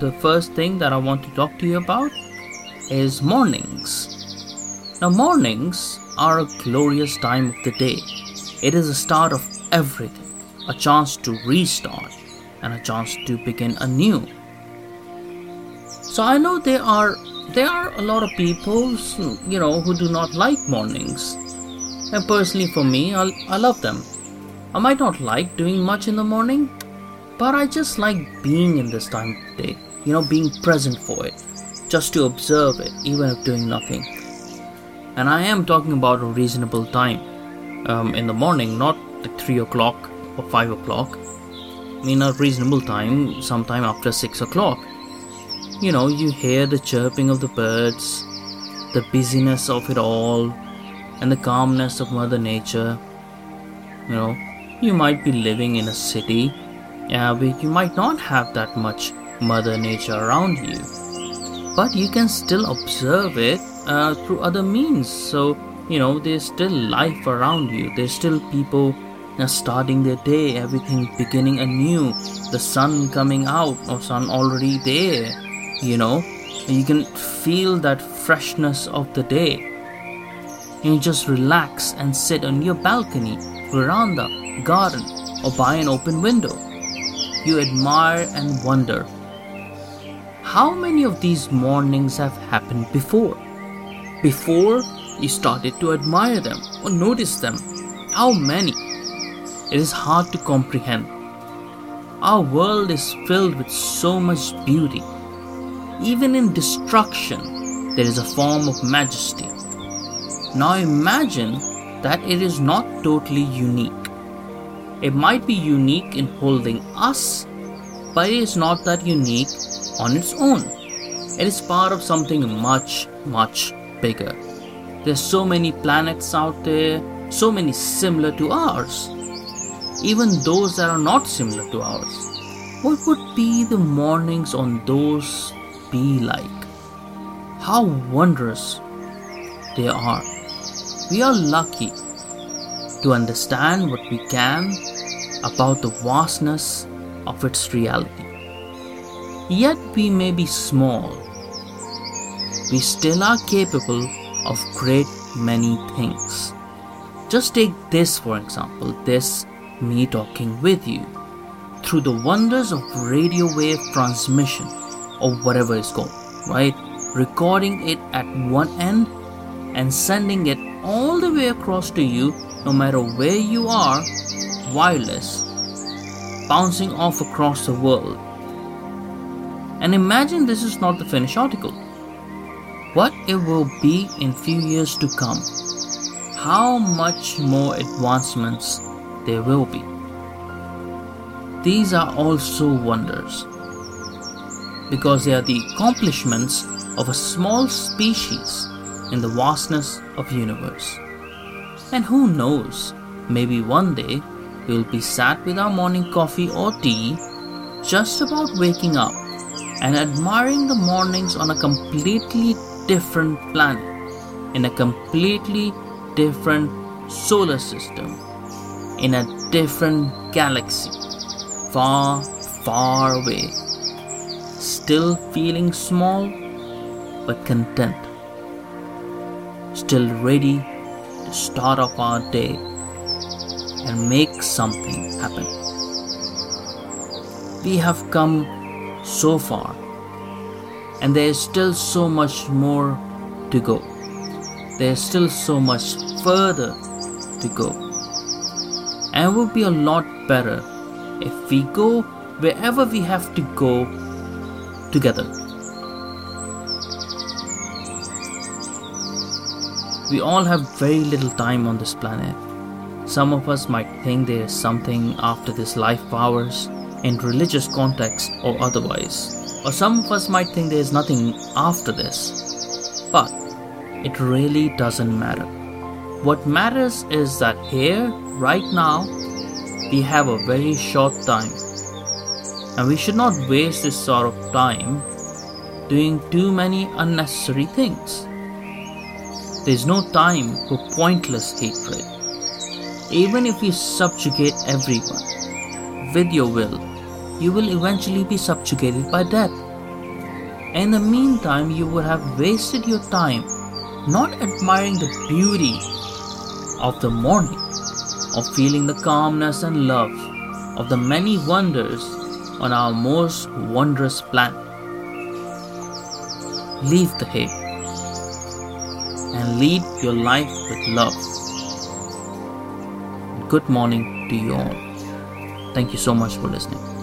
the first thing that I want to talk to you about is mornings. Now, mornings are a glorious time of the day. It is the start of everything, a chance to restart and a chance to begin anew. So I know there are there are a lot of people, you know, who do not like mornings. And personally, for me, I, I love them. I might not like doing much in the morning, but I just like being in this time of day, you know, being present for it, just to observe it, even if doing nothing. And I am talking about a reasonable time um, in the morning, not like 3 o'clock or 5 o'clock. I mean, a reasonable time, sometime after 6 o'clock. You know, you hear the chirping of the birds, the busyness of it all, and the calmness of Mother Nature. You know, you might be living in a city uh, where you might not have that much Mother Nature around you, but you can still observe it uh, through other means. So, you know, there's still life around you, there's still people uh, starting their day, everything beginning anew, the sun coming out, or sun already there, you know, you can feel that freshness of the day. You just relax and sit on your balcony, veranda, garden, or by an open window. You admire and wonder. How many of these mornings have happened before? Before you started to admire them or notice them. How many? It is hard to comprehend. Our world is filled with so much beauty. Even in destruction, there is a form of majesty. Now imagine that it is not totally unique. It might be unique in holding us, it is not that unique on its own. It is part of something much, much bigger. There's so many planets out there, so many similar to ours. Even those that are not similar to ours. What would be the mornings on those be like? How wondrous they are. We are lucky to understand what we can about the vastness of its reality. Yet we may be small, we still are capable of great many things. Just take this for example, this me talking with you. Through the wonders of radio wave transmission or whatever it's called, right? Recording it at one end and sending it all the way across to you no matter where you are, wireless, bouncing off across the world. And imagine this is not the finished article. What it will be in few years to come. How much more advancements there will be. These are also wonders because they are the accomplishments of a small species in the vastness of universe. And who knows, maybe one day we'll be sat with our morning coffee or tea, just about waking up and admiring the mornings on a completely different planet, in a completely different solar system, in a different galaxy, far, far away. Still feeling small, but content. Still ready to start off our day and make something happen. We have come so far, and there is still so much more to go. There is still so much further to go. And it would be a lot better if we go wherever we have to go together. We all have very little time on this planet. Some of us might think there is something after this life ours, in religious context or otherwise. Or some of us might think there is nothing after this. But it really doesn't matter. What matters is that here, right now, we have a very short time. And we should not waste this sort of time doing too many unnecessary things. There's no time for pointless hatred. Even if you subjugate everyone with your will, you will eventually be subjugated by death. In the meantime, you would have wasted your time not admiring the beauty of the morning, of feeling the calmness and love of the many wonders on our most wondrous planet. Leave the hate and lead your life with love. Good morning to you all. Thank you so much for listening.